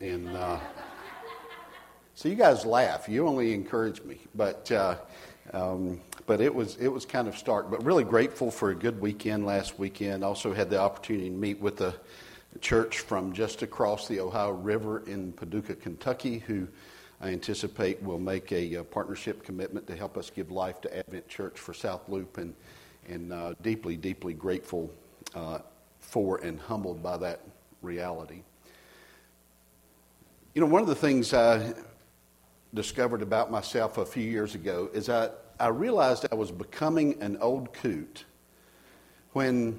And uh, so you guys laugh. You only encourage me. But, uh, um, but it, was, it was kind of stark. But really grateful for a good weekend last weekend. Also had the opportunity to meet with the church from just across the Ohio River in Paducah, Kentucky, who I anticipate will make a, a, uh, partnership commitment to help us give life to Advent Church for South Loop, and, and uh, deeply, deeply grateful uh, for and humbled by that reality. You know, one of the things I discovered about myself a few years ago is I, I realized I was becoming an old coot when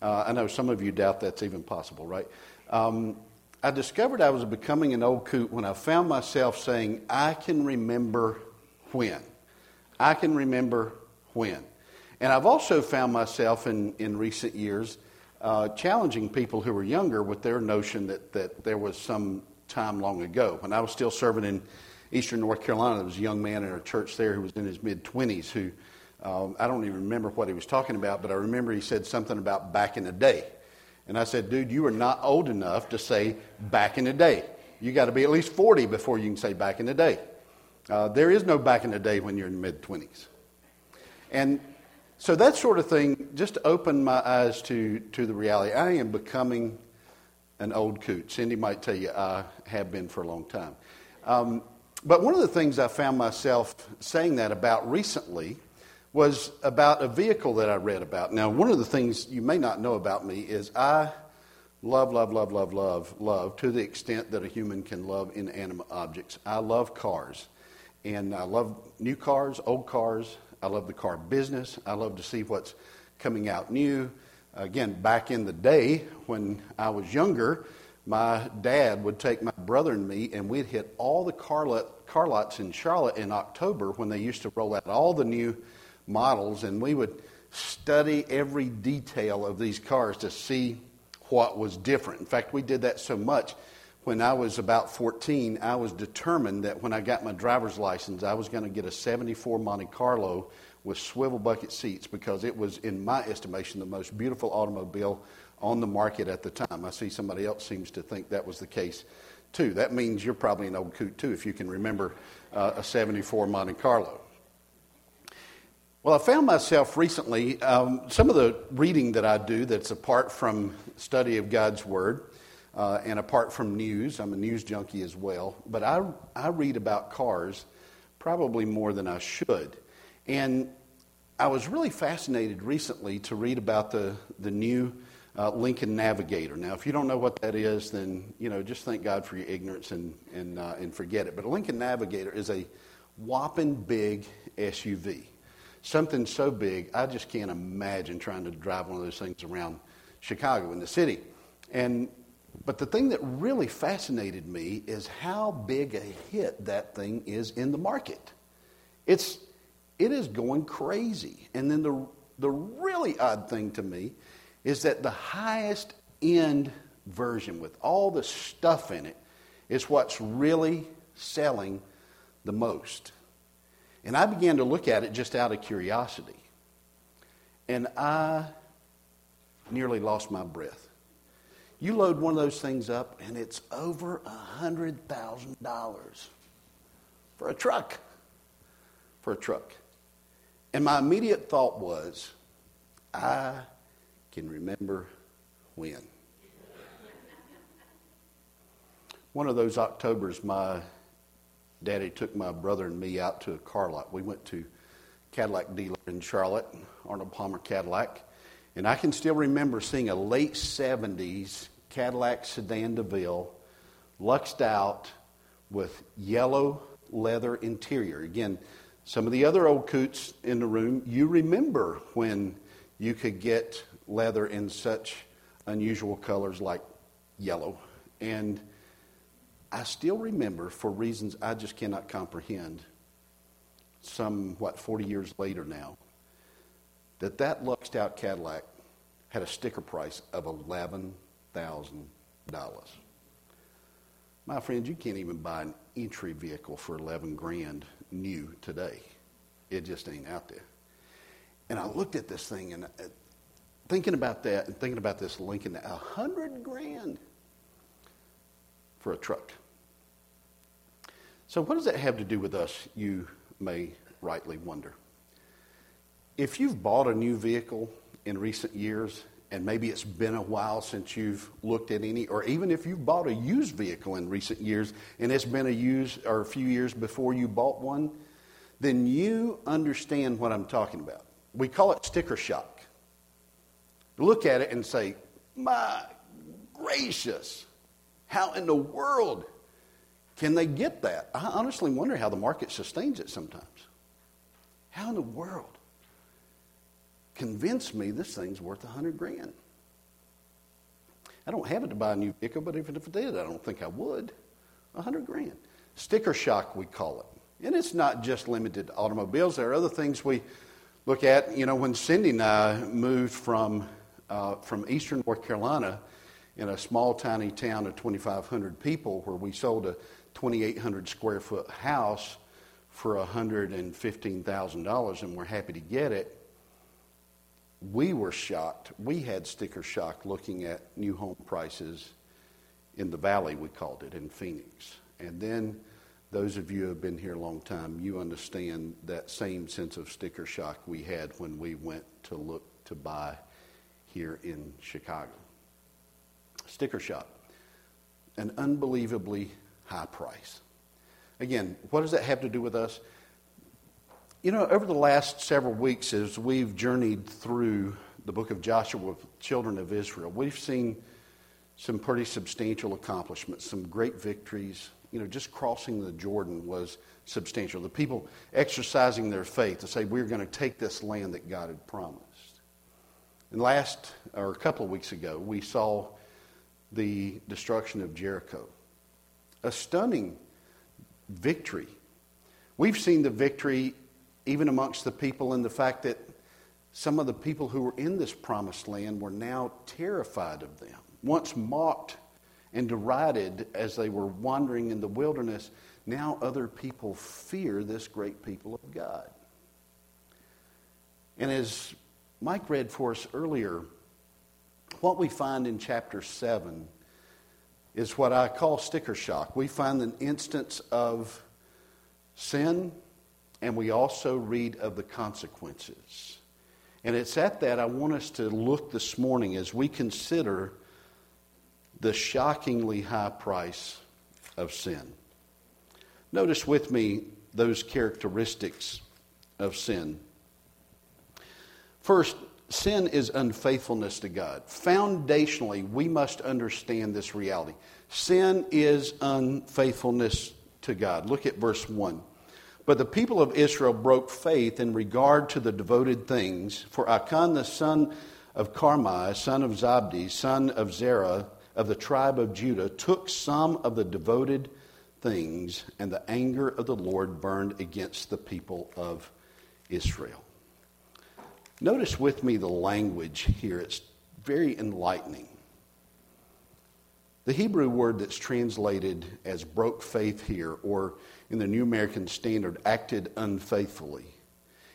uh, I know some of you doubt that's even possible, right? Um, I discovered I was becoming an old coot when I found myself saying, I can remember when. I can remember when. And I've also found myself in, in recent years uh, challenging people who were younger with their notion that, that there was some time long ago. When I was still serving in eastern North Carolina, there was a young man in a church there who was in his mid 20s who um, I don't even remember what he was talking about, but I remember he said something about back in the day. And I said, dude, you are not old enough to say back in the day. You got to be at least 40 before you can say back in the day. Uh, there is no back in the day when you're in mid 20s. And so that sort of thing just opened my eyes to, to the reality. I am becoming an old coot. Cindy might tell you I have been for a long time. Um, but one of the things I found myself saying that about recently was about a vehicle that I read about. Now, one of the things you may not know about me is I love, love, love, love, love, love to the extent that a human can love inanimate objects. I love cars. And I love new cars, old cars. I love the car business. I love to see what's coming out new. Again, back in the day when I was younger, my dad would take my brother and me, and we'd hit all the car, lot, car lots in Charlotte in October when they used to roll out all the new models, and we would study every detail of these cars to see what was different. In fact, we did that so much when I was about 14, I was determined that when I got my driver's license, I was going to get a 74 Monte Carlo with swivel bucket seats because it was, in my estimation, the most beautiful automobile on the market at the time. I see somebody else seems to think that was the case too. That means you're probably an old coot too if you can remember uh, a 74 Monte Carlo. Well, I found myself recently, um, some of the reading that I do that's apart from study of God's Word uh, and apart from news, I'm a news junkie as well, but I, I read about cars probably more than I should. And I was really fascinated recently to read about the, the new uh, Lincoln Navigator. Now, if you don't know what that is, then, you know, just thank God for your ignorance and, and, uh, and forget it. But a Lincoln Navigator is a whopping big SUV something so big, I just can't imagine trying to drive one of those things around Chicago in the city. And but the thing that really fascinated me is how big a hit that thing is in the market. It's it is going crazy. And then the the really odd thing to me is that the highest end version with all the stuff in it is what's really selling the most. And I began to look at it just out of curiosity. And I nearly lost my breath. You load one of those things up, and it's over a $100,000 for a truck. For a truck. And my immediate thought was, I can remember when. One of those Octobers, my Daddy took my brother and me out to a car lot. We went to Cadillac dealer in Charlotte, Arnold Palmer Cadillac, and I can still remember seeing a late 70s Cadillac sedan DeVille, luxed out with yellow leather interior. Again, some of the other old coots in the room, you remember when you could get leather in such unusual colors like yellow. And I still remember, for reasons I just cannot comprehend, some, what, 40 years later now, that that luxed out Cadillac had a sticker price of $11,000. My friends, you can't even buy an entry vehicle for 11 grand new today. It just ain't out there. And I looked at this thing and uh, thinking about that and thinking about this Lincoln, a hundred grand for a truck. So, what does that have to do with us, you may rightly wonder? If you've bought a new vehicle in recent years, and maybe it's been a while since you've looked at any, or even if you've bought a used vehicle in recent years and it's been a used or a few years before you bought one, then you understand what I'm talking about. We call it sticker shock. Look at it and say, My gracious, how in the world can they get that? I honestly wonder how the market sustains it sometimes. How in the world? Convince me this thing's worth a hundred grand. I don't have it to buy a new vehicle, but even if I did, I don't think I would. A hundred grand. Sticker shock, we call it. And it's not just limited to automobiles. There are other things we look at. You know, when Cindy and I moved from, uh, from eastern North Carolina in a small, tiny town of 2,500 people where we sold a 2,800 square foot house for $115,000 and we're happy to get it. We were shocked. We had sticker shock looking at new home prices in the valley, we called it, in Phoenix. And then, those of you who have been here a long time, you understand that same sense of sticker shock we had when we went to look to buy here in Chicago. Sticker shock. An unbelievably high price. Again, what does that have to do with us? You know, over the last several weeks, as we've journeyed through the book of Joshua with children of Israel, we've seen some pretty substantial accomplishments, some great victories. You know, just crossing the Jordan was substantial. The people exercising their faith to say, we're going to take this land that God had promised. And last, or a couple of weeks ago, we saw the destruction of Jericho a stunning victory. We've seen the victory even amongst the people and the fact that some of the people who were in this promised land were now terrified of them. Once mocked and derided as they were wandering in the wilderness, now other people fear this great people of God. And as Mike read for us earlier, what we find in chapter 7 is what I call sticker shock. We find an instance of sin, and we also read of the consequences. And it's at that I want us to look this morning as we consider the shockingly high price of sin. Notice with me those characteristics of sin. First, sin is unfaithfulness to God. Foundationally, we must understand this reality. Sin is unfaithfulness to God. Look at verse 1. But the people of Israel broke faith in regard to the devoted things, for Achan the son of Carmi, son of Zabdi, son of Zerah, of the tribe of Judah, took some of the devoted things, and the anger of the Lord burned against the people of Israel. Notice with me the language here, it's very enlightening. The Hebrew word that's translated as broke faith here, or in the New American Standard, acted unfaithfully,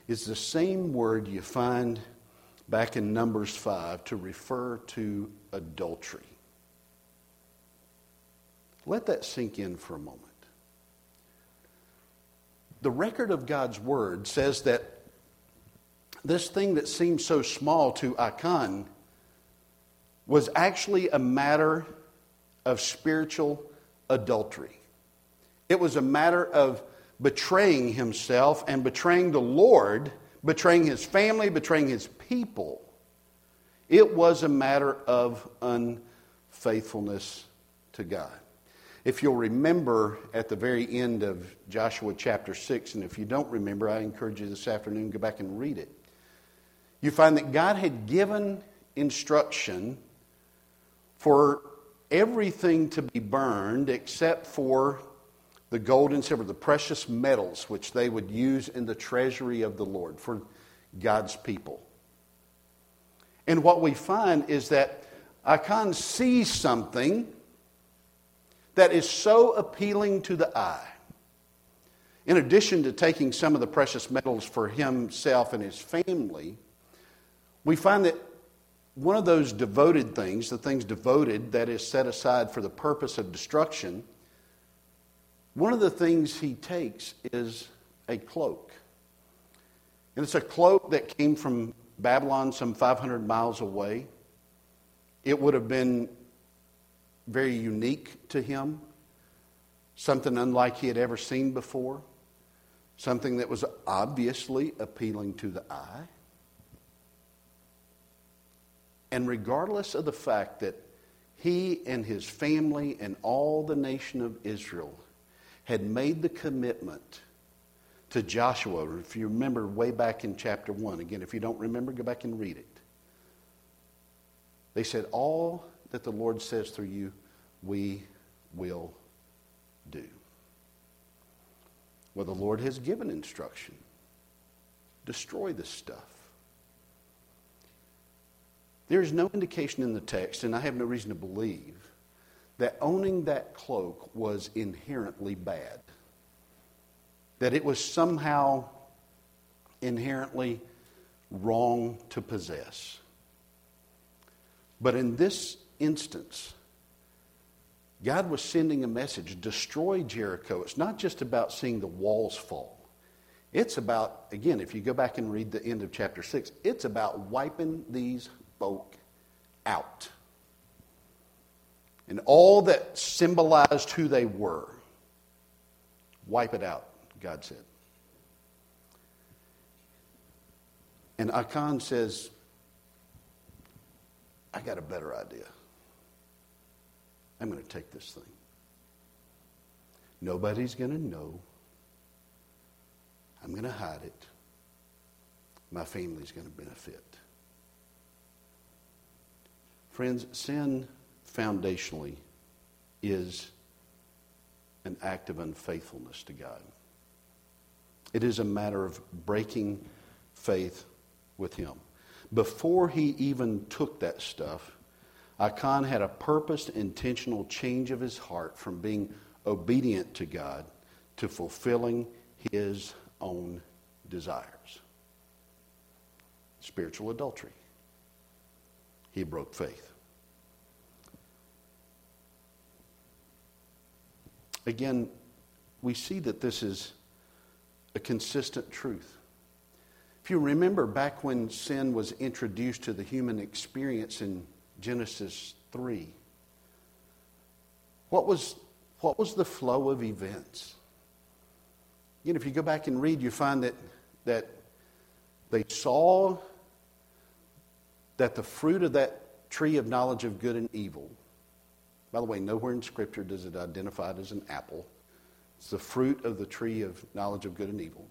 is the same word you find back in Numbers 5 to refer to adultery. Let that sink in for a moment. The record of God's Word says that this thing that seemed so small to Achan was actually a matter of spiritual adultery. It was a matter of betraying himself and betraying the Lord, betraying his family, betraying his people. It was a matter of unfaithfulness to God. If you'll remember at the very end of Joshua chapter 6, and if you don't remember, I encourage you this afternoon go back and read it you find that God had given instruction for everything to be burned except for the gold and silver, the precious metals which they would use in the treasury of the Lord for God's people. And what we find is that Achan sees something that is so appealing to the eye. In addition to taking some of the precious metals for himself and his family, we find that one of those devoted things, the things devoted that is set aside for the purpose of destruction, one of the things he takes is a cloak. And it's a cloak that came from Babylon some 500 miles away. It would have been very unique to him, something unlike he had ever seen before, something that was obviously appealing to the eye. And regardless of the fact that he and his family and all the nation of Israel had made the commitment to Joshua, if you remember way back in chapter 1, again, if you don't remember, go back and read it. They said, All that the Lord says through you, we will do. Well, the Lord has given instruction destroy this stuff. There is no indication in the text, and I have no reason to believe, that owning that cloak was inherently bad. That it was somehow inherently wrong to possess. But in this instance, God was sending a message destroy Jericho. It's not just about seeing the walls fall. It's about, again, if you go back and read the end of chapter 6, it's about wiping these folk out. And all that symbolized who they were, wipe it out, God said. And Achan says, I got a better idea. I'm going to take this thing. Nobody's going to know. I'm going to hide it. My family's going to benefit. Friends, sin foundationally is an act of unfaithfulness to God. It is a matter of breaking faith with Him. Before he even took that stuff, Achan had a purposed, intentional change of his heart from being obedient to God to fulfilling his own desires. Spiritual adultery. He broke faith. Again, we see that this is a consistent truth. If you remember back when sin was introduced to the human experience in Genesis 3, what was, what was the flow of events? Know, if you go back and read, you find that, that they saw that the fruit of that tree of knowledge of good and evil, by the way, nowhere in Scripture does it identify it as an apple. It's the fruit of the tree of knowledge of good and evil.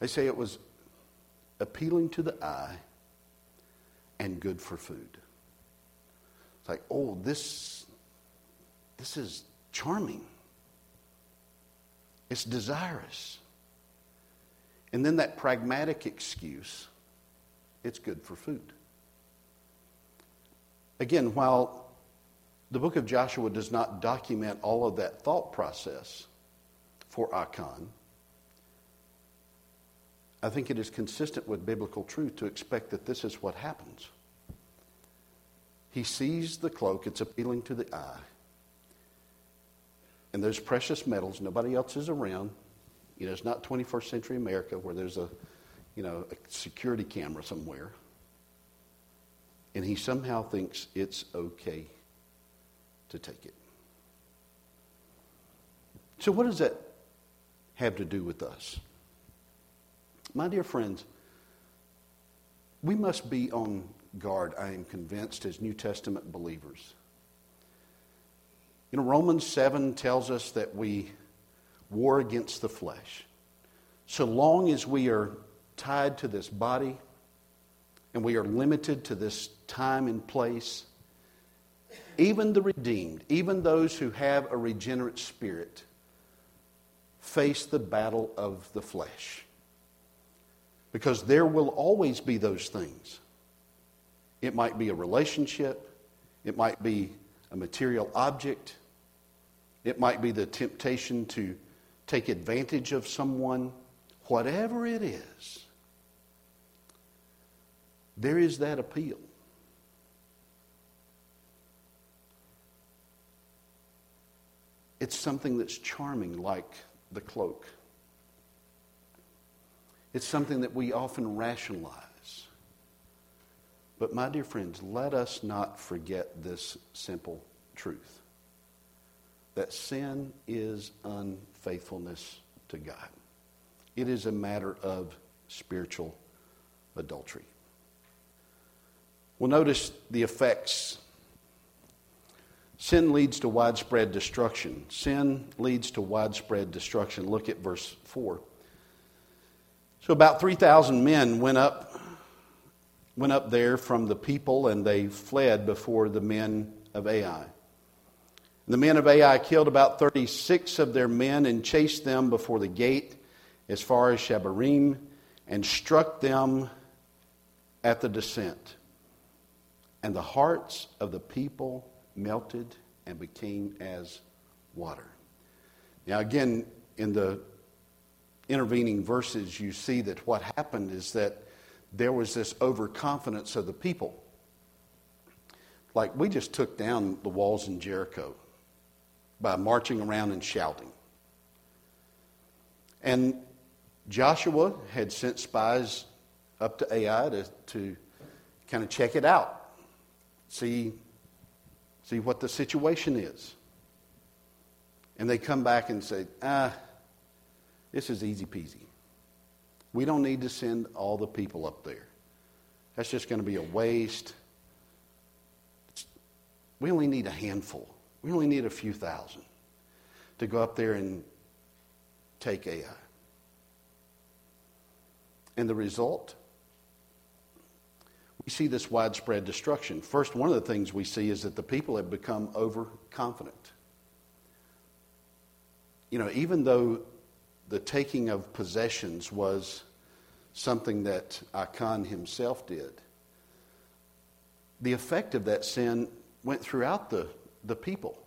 They say it was appealing to the eye and good for food. It's like, oh, this, this is charming. It's desirous. And then that pragmatic excuse, it's good for food. Again, while the book of Joshua does not document all of that thought process for Achan, I think it is consistent with biblical truth to expect that this is what happens. He sees the cloak, it's appealing to the eye. And those precious metals, nobody else is around. You know, it's not 21st century America where there's a, you know, a security camera somewhere. And he somehow thinks it's okay to take it. So, what does that have to do with us? My dear friends, we must be on guard, I am convinced, as New Testament believers. You know, Romans 7 tells us that we war against the flesh. So long as we are tied to this body and we are limited to this time and place, even the redeemed, even those who have a regenerate spirit, face the battle of the flesh. Because there will always be those things. It might be a relationship, it might be a material object, it might be the temptation to take advantage of someone, whatever it is. There is that appeal. It's something that's charming, like the cloak. It's something that we often rationalize. But, my dear friends, let us not forget this simple truth that sin is unfaithfulness to God. It is a matter of spiritual adultery. Well, notice the effects. Sin leads to widespread destruction. Sin leads to widespread destruction. Look at verse 4. So about 3,000 men went up, went up there from the people, and they fled before the men of Ai. The men of Ai killed about 36 of their men and chased them before the gate as far as Shebarim and struck them at the descent. And the hearts of the people melted and became as water. Now, again, in the intervening verses, you see that what happened is that there was this overconfidence of the people. Like we just took down the walls in Jericho by marching around and shouting. And Joshua had sent spies up to Ai to, to kind of check it out, see, see what the situation is. And they come back and say, ah, this is easy peasy. We don't need to send all the people up there. That's just going to be a waste. We only need a handful. We only need a few thousand to go up there and take Ai. And the result? We see this widespread destruction. First, one of the things we see is that the people have become overconfident. You know, even though the taking of possessions was something that Achan himself did, the effect of that sin went throughout the, the people.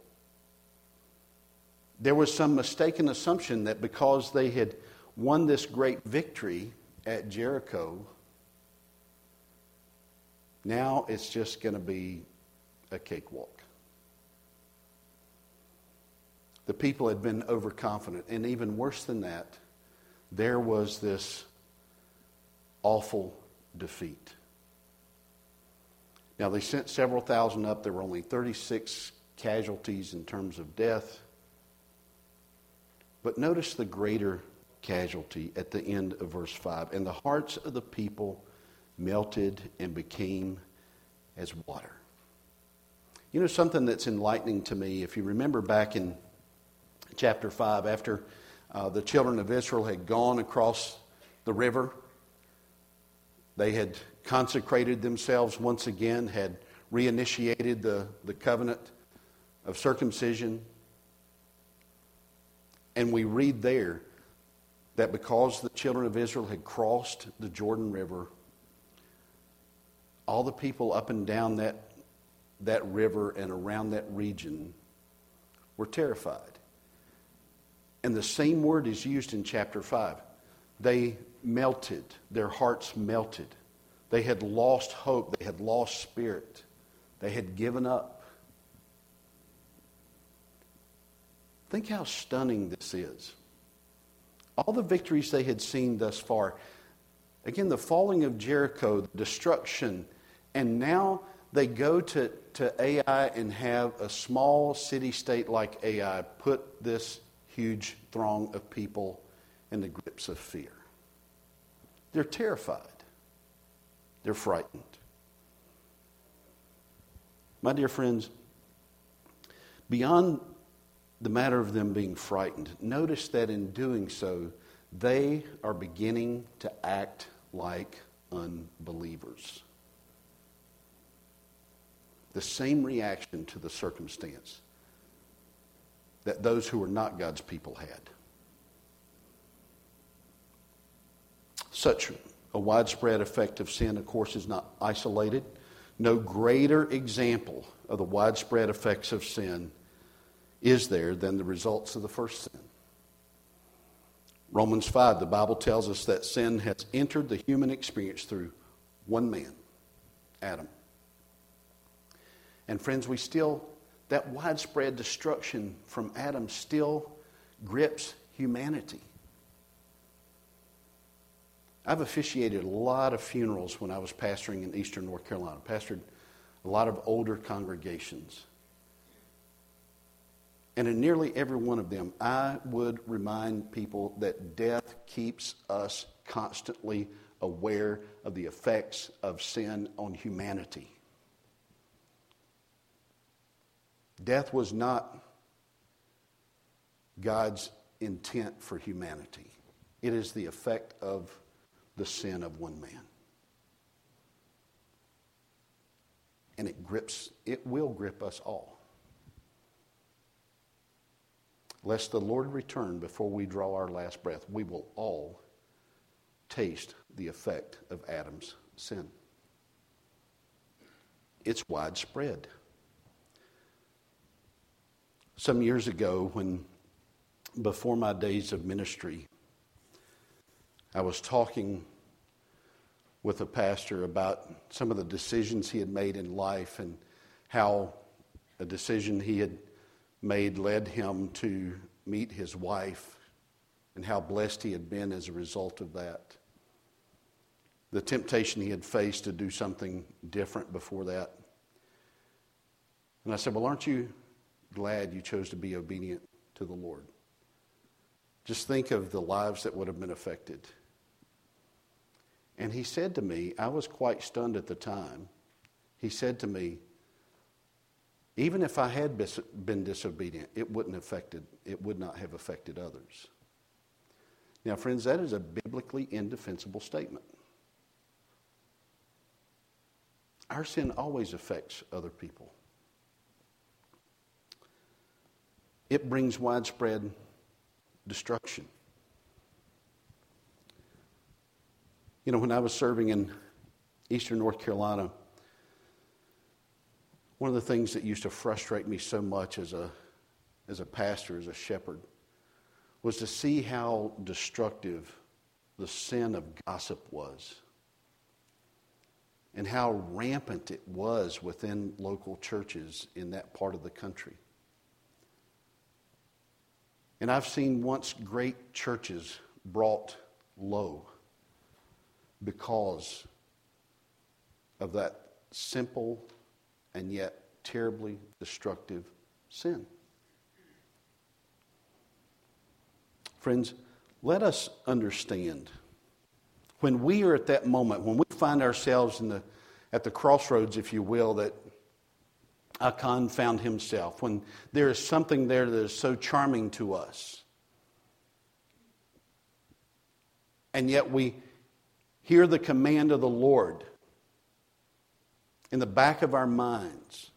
There was some mistaken assumption that because they had won this great victory at Jericho, now it's just going to be a cakewalk. The people had been overconfident. And even worse than that, there was this awful defeat. Now, they sent several thousand up. There were only 36 casualties in terms of death. But notice the greater casualty at the end of verse 5. And the hearts of the people melted and became as water. You know, something that's enlightening to me, if you remember back in chapter 5, after uh, the children of Israel had gone across the river, they had consecrated themselves once again, had reinitiated the, the covenant of circumcision. And we read there that because the children of Israel had crossed the Jordan River, all the people up and down that, that river and around that region were terrified. And the same word is used in chapter 5. They melted, their hearts melted. They had lost hope, they had lost spirit, they had given up. Think how stunning this is all the victories they had seen thus far. Again, the falling of Jericho, the destruction, and now they go to, to Ai and have a small city state like Ai put this huge throng of people in the grips of fear. They're terrified, they're frightened. My dear friends, beyond the matter of them being frightened, notice that in doing so, they are beginning to act like unbelievers. The same reaction to the circumstance that those who were not God's people had. Such a widespread effect of sin, of course, is not isolated. No greater example of the widespread effects of sin is there than the results of the first sin. Romans 5, the Bible tells us that sin has entered the human experience through one man, Adam. And friends, we still, that widespread destruction from Adam still grips humanity. I've officiated a lot of funerals when I was pastoring in eastern North Carolina. Pastored a lot of older congregations. And in nearly every one of them, I would remind people that death keeps us constantly aware of the effects of sin on humanity. Death was not God's intent for humanity, it is the effect of the sin of one man. And it grips, it will grip us all. Lest the Lord return before we draw our last breath, we will all taste the effect of Adam's sin. It's widespread. Some years ago, when before my days of ministry, I was talking with a pastor about some of the decisions he had made in life and how a decision he had made led him to meet his wife and how blessed he had been as a result of that. The temptation he had faced to do something different before that. And I said, Well, aren't you glad you chose to be obedient to the Lord? Just think of the lives that would have been affected. And he said to me, I was quite stunned at the time. He said to me, even if I had been disobedient, it wouldn't affected, it would not have affected others. Now, friends, that is a biblically indefensible statement. Our sin always affects other people. It brings widespread destruction. You know, when I was serving in eastern North Carolina, one of the things that used to frustrate me so much as a, as a pastor, as a shepherd, was to see how destructive the sin of gossip was and how rampant it was within local churches in that part of the country. And I've seen once great churches brought low because of that simple and yet terribly destructive sin. Friends, let us understand when we are at that moment, when we find ourselves in the, at the crossroads, if you will, that Achan found himself, when there is something there that is so charming to us, and yet we hear the command of the Lord in the back of our minds,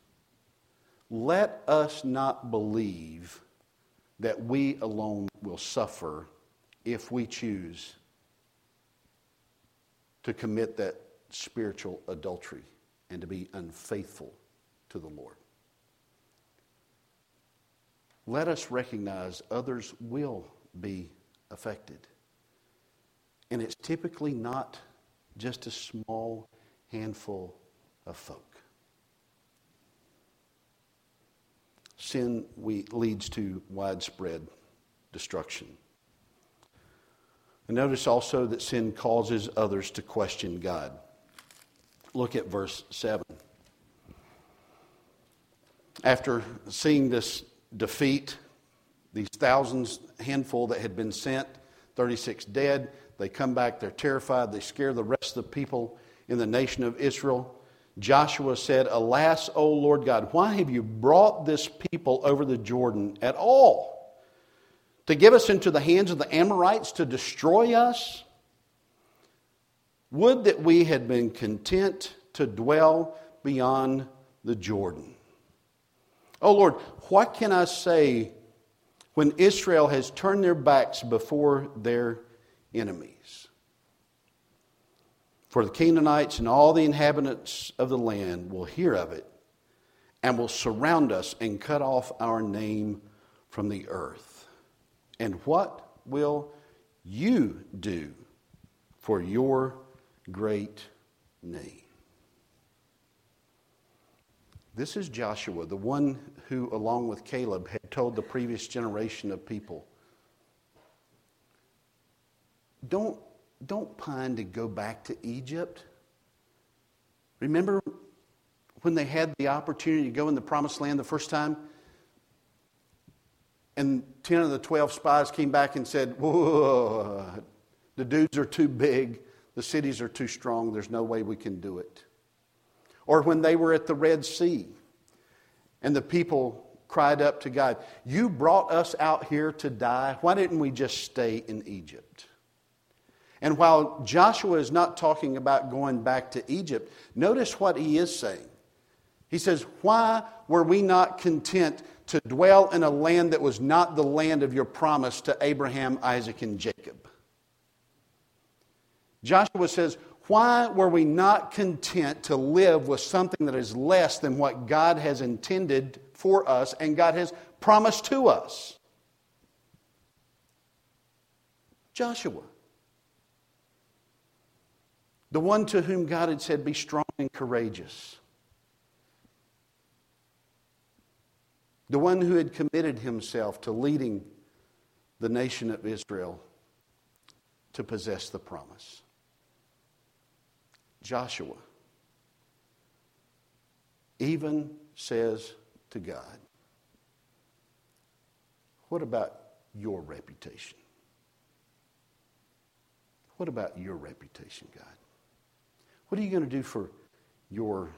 let us not believe that we alone will suffer if we choose to commit that spiritual adultery and to be unfaithful to the Lord. Let us recognize others will be affected. And it's typically not just a small handful of folk. Sin we, leads to widespread destruction. And notice also that sin causes others to question God. Look at verse 7. After seeing this defeat, these thousands, handful that had been sent, 36 dead, they come back, they're terrified, they scare the rest of the people in the nation of Israel. Joshua said, Alas, O Lord God, why have you brought this people over the Jordan at all? to give us into the hands of the Amorites to destroy us? Would that we had been content to dwell beyond the Jordan. Oh Lord, what can I say when Israel has turned their backs before their enemies? For the Canaanites and all the inhabitants of the land will hear of it and will surround us and cut off our name from the earth. And what will you do for your great name? This is Joshua, the one who, along with Caleb, had told the previous generation of people don't, don't pine to go back to Egypt. Remember when they had the opportunity to go in the promised land the first time? And 10 of the 12 spies came back and said, Whoa, the dudes are too big, the cities are too strong, there's no way we can do it. Or when they were at the Red Sea and the people cried up to God, You brought us out here to die. Why didn't we just stay in Egypt? And while Joshua is not talking about going back to Egypt, notice what he is saying. He says, Why were we not content to dwell in a land that was not the land of your promise to Abraham, Isaac, and Jacob? Joshua says, Why were we not content to live with something that is less than what God has intended for us and God has promised to us? Joshua. The one to whom God had said, Be strong and courageous. The one who had committed himself to leading the nation of Israel to possess the promise. Joshua even says to God, What about your reputation? What about your reputation, God? What are you going to do for your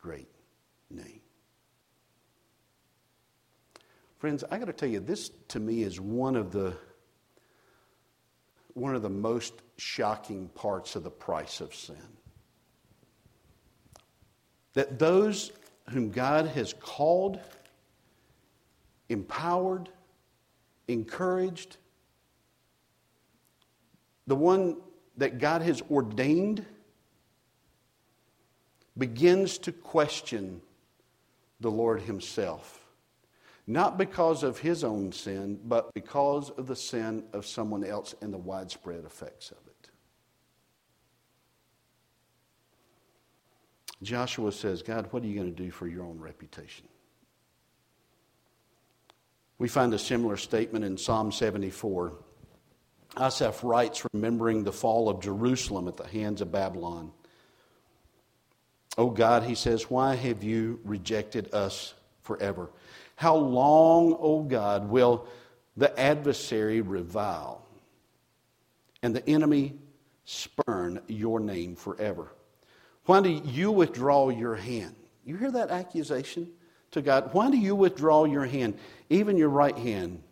great name? Friends, I got to tell you, this to me is one of the one of the most shocking parts of the price of sin. That those whom God has called, empowered, encouraged, the one that God has ordained begins to question the Lord Himself. Not because of his own sin, but because of the sin of someone else and the widespread effects of it. Joshua says, God, what are you going to do for your own reputation? We find a similar statement in Psalm 74. Asaph writes, remembering the fall of Jerusalem at the hands of Babylon. Oh God, he says, why have you rejected us forever? How long, O God, will the adversary revile and the enemy spurn your name forever? Why do you withdraw your hand? You hear that accusation to God? Why do you withdraw your hand, even your right hand?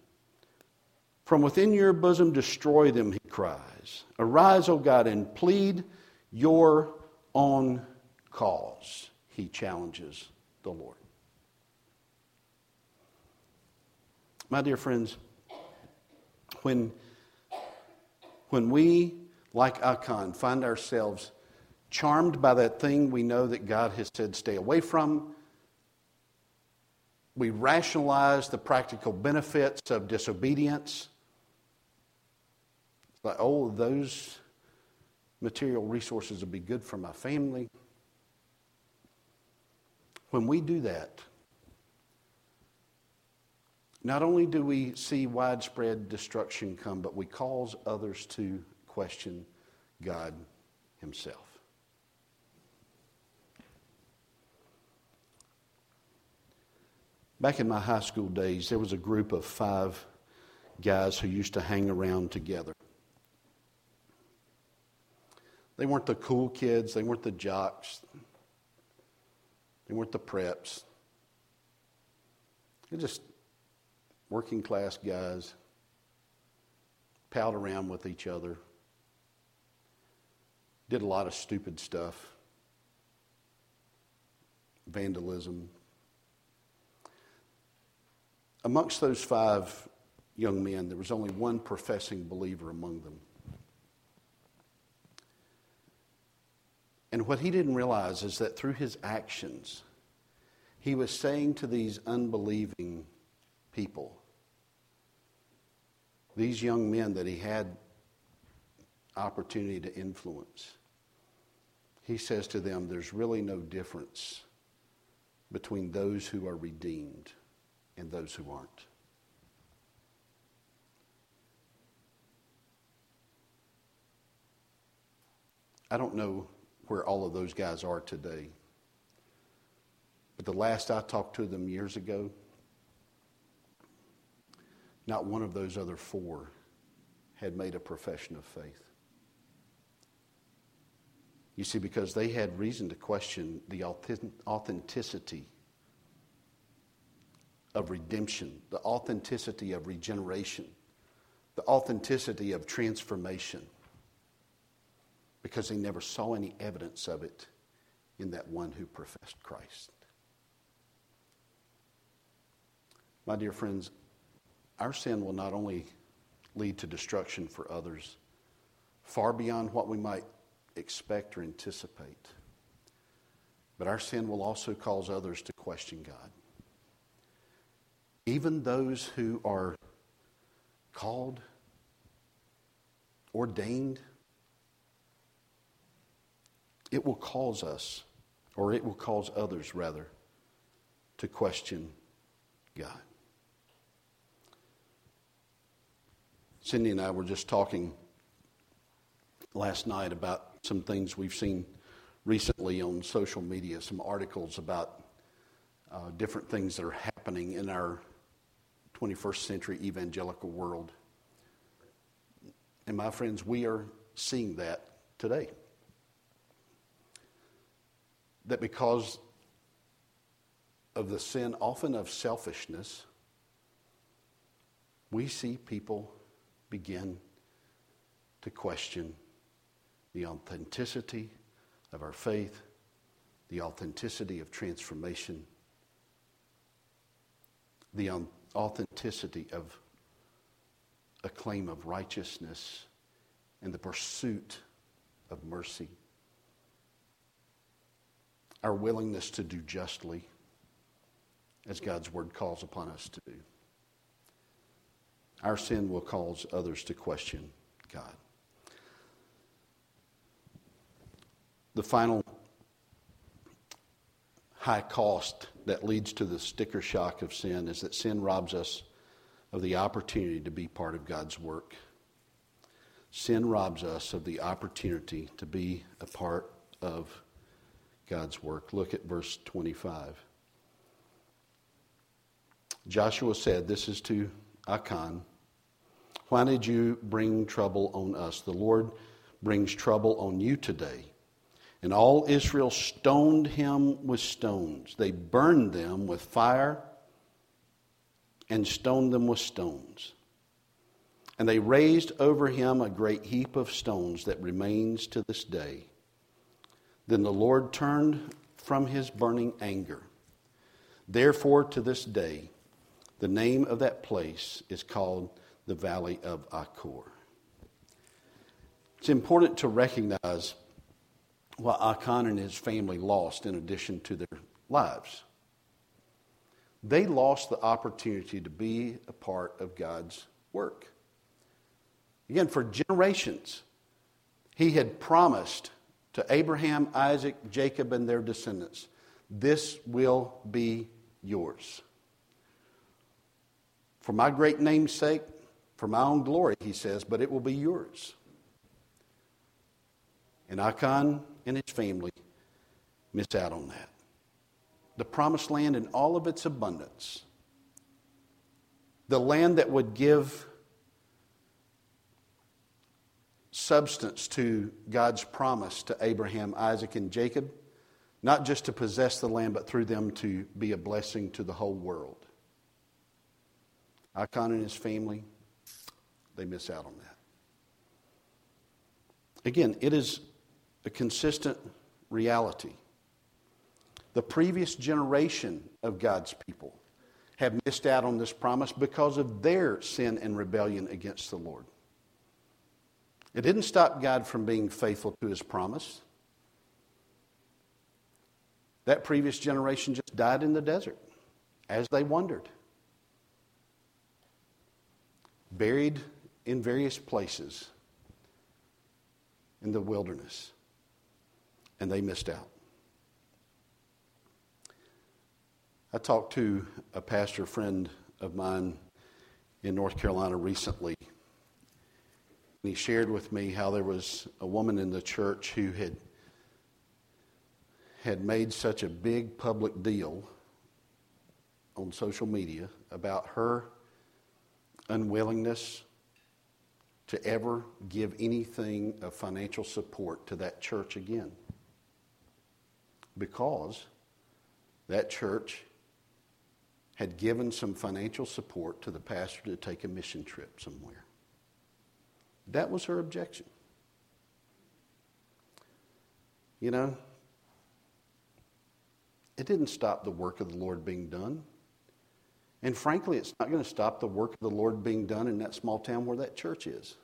From within your bosom, destroy them, he cries. Arise, O God, and plead your own cause, he challenges the Lord. My dear friends, when, when we, like Achan, find ourselves charmed by that thing we know that God has said stay away from, we rationalize the practical benefits of disobedience. It's like, oh, those material resources would be good for my family. When we do that, not only do we see widespread destruction come, but we cause others to question God Himself. Back in my high school days, there was a group of five guys who used to hang around together. They weren't the cool kids, they weren't the jocks, they weren't the preps. They just working class guys palled around with each other, did a lot of stupid stuff, vandalism. Amongst those five young men, there was only one professing believer among them. And what he didn't realize is that through his actions, he was saying to these unbelieving people, these young men that he had opportunity to influence, he says to them, There's really no difference between those who are redeemed and those who aren't. I don't know where all of those guys are today. But the last I talked to them years ago, not one of those other four had made a profession of faith. You see, because they had reason to question the authenticity of redemption, the authenticity of regeneration, the authenticity of transformation, because they never saw any evidence of it in that one who professed Christ. My dear friends, our sin will not only lead to destruction for others, far beyond what we might expect or anticipate, but our sin will also cause others to question God. Even those who are called, ordained, it will cause us, or it will cause others rather, to question God. Cindy and I were just talking last night about some things we've seen recently on social media, some articles about uh, different things that are happening in our 21st century evangelical world. And my friends, we are seeing that today. That because of the sin, often of selfishness, we see people begin to question the authenticity of our faith, the authenticity of transformation, the authenticity of a claim of righteousness and the pursuit of mercy, our willingness to do justly as God's word calls upon us to do. Our sin will cause others to question God. The final high cost that leads to the sticker shock of sin is that sin robs us of the opportunity to be part of God's work. Sin robs us of the opportunity to be a part of God's work. Look at verse 25. Joshua said, This is to Achan, Why did you bring trouble on us? The Lord brings trouble on you today. And all Israel stoned him with stones. They burned them with fire and stoned them with stones. And they raised over him a great heap of stones that remains to this day. Then the Lord turned from his burning anger. Therefore, to this day, the name of that place is called the Valley of Achor. It's important to recognize what Achan and his family lost in addition to their lives. They lost the opportunity to be a part of God's work. Again, for generations, he had promised to Abraham, Isaac, Jacob, and their descendants, This will be yours. For my great name's sake, for my own glory, he says, but it will be yours. And Achan and his family miss out on that. The promised land in all of its abundance, the land that would give substance to God's promise to Abraham, Isaac, and Jacob, not just to possess the land, but through them to be a blessing to the whole world. Achan and his family, they miss out on that. Again, it is a consistent reality. The previous generation of God's people have missed out on this promise because of their sin and rebellion against the Lord. It didn't stop God from being faithful to his promise. That previous generation just died in the desert as they wandered buried in various places in the wilderness, and they missed out. I talked to a pastor friend of mine in North Carolina recently. And he shared with me how there was a woman in the church who had had made such a big public deal on social media about her unwillingness to ever give anything of financial support to that church again. Because that church had given some financial support to the pastor to take a mission trip somewhere. That was her objection. You know, it didn't stop the work of the Lord being done. And frankly, it's not going to stop the work of the Lord being done in that small town where that church is.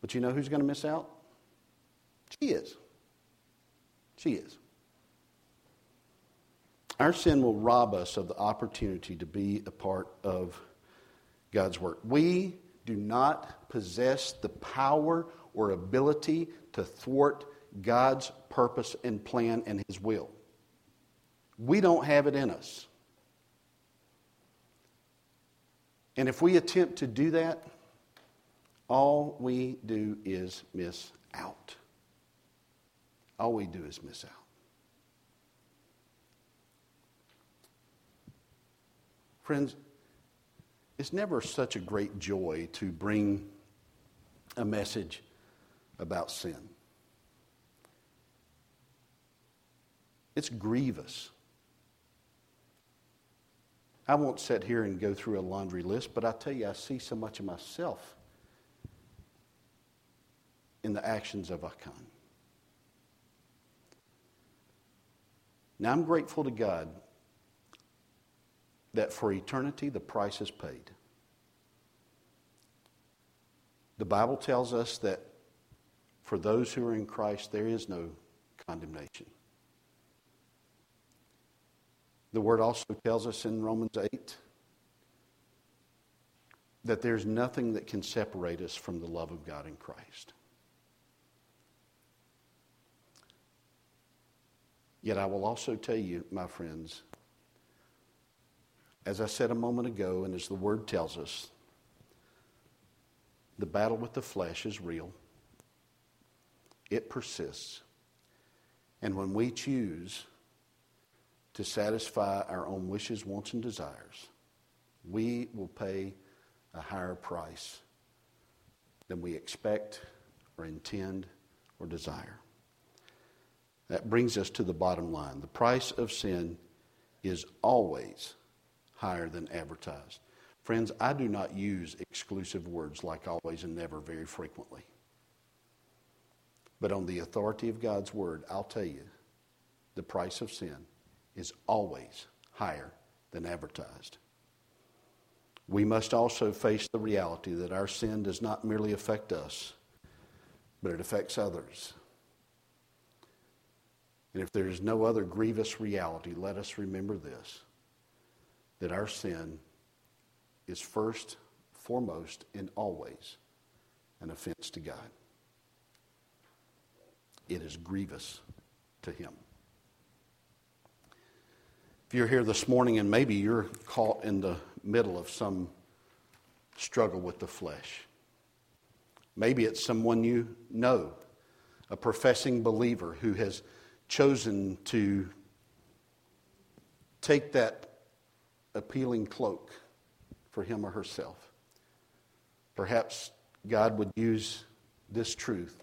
But you know who's going to miss out? She is. She is. Our sin will rob us of the opportunity to be a part of God's work. We do not possess the power or ability to thwart God's purpose and plan and His will. We don't have it in us. And if we attempt to do that, all we do is miss out. All we do is miss out. Friends, it's never such a great joy to bring a message about sin. It's grievous. I won't sit here and go through a laundry list, but I tell you, I see so much of myself in the actions of Achan. Now, I'm grateful to God that for eternity the price is paid. The Bible tells us that for those who are in Christ, there is no condemnation. The word also tells us in Romans 8 that there's nothing that can separate us from the love of God in Christ. Yet I will also tell you, my friends, as I said a moment ago, and as the word tells us, the battle with the flesh is real. It persists. And when we choose to satisfy our own wishes, wants, and desires, we will pay a higher price than we expect or intend or desire. That brings us to the bottom line. The price of sin is always higher than advertised. Friends, I do not use exclusive words like always and never very frequently. But on the authority of God's word, I'll tell you the price of sin is always higher than advertised. We must also face the reality that our sin does not merely affect us, but it affects others. And if there is no other grievous reality, let us remember this that our sin is first, foremost, and always an offense to God. It is grievous to Him. If you're here this morning and maybe you're caught in the middle of some struggle with the flesh, maybe it's someone you know, a professing believer who has chosen to take that appealing cloak for him or herself. Perhaps God would use this truth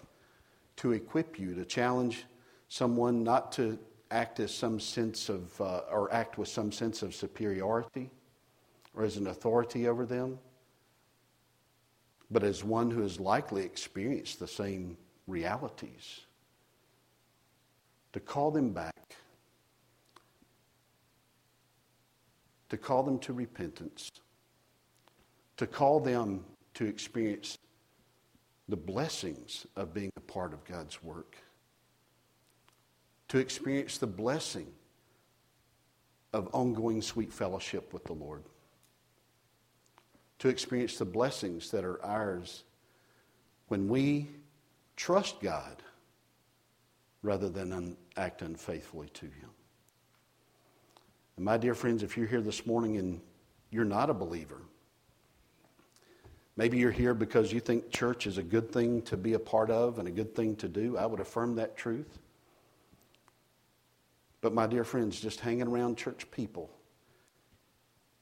to equip you, to challenge someone not to act as some sense of, uh, or act with some sense of superiority or as an authority over them, but as one who has likely experienced the same realities. To call them back to call them to repentance, to call them to experience the blessings of being a part of God's work, to experience the blessing of ongoing sweet fellowship with the Lord, to experience the blessings that are ours when we trust God rather than act unfaithfully to Him. And my dear friends, if you're here this morning and you're not a believer, maybe you're here because you think church is a good thing to be a part of and a good thing to do, I would affirm that truth. But my dear friends, just hanging around church people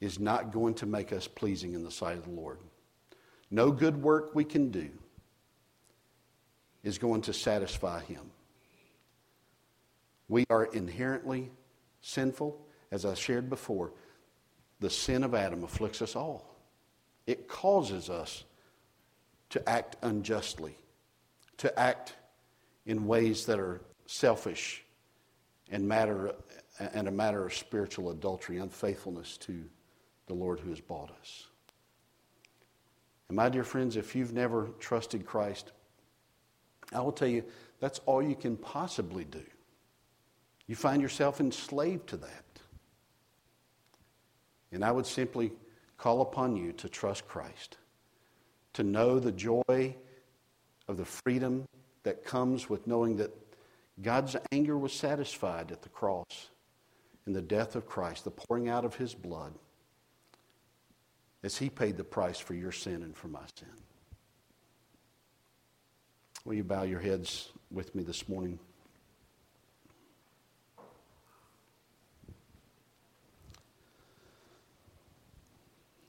is not going to make us pleasing in the sight of the Lord. No good work we can do is going to satisfy Him. We are inherently sinful. As I shared before, the sin of Adam afflicts us all. It causes us to act unjustly, to act in ways that are selfish and, matter, and a matter of spiritual adultery, unfaithfulness to the Lord who has bought us. And my dear friends, if you've never trusted Christ, I will tell you that's all you can possibly do. You find yourself enslaved to that. And I would simply call upon you to trust Christ, to know the joy of the freedom that comes with knowing that God's anger was satisfied at the cross in the death of Christ, the pouring out of his blood, as he paid the price for your sin and for my sin. Will you bow your heads with me this morning?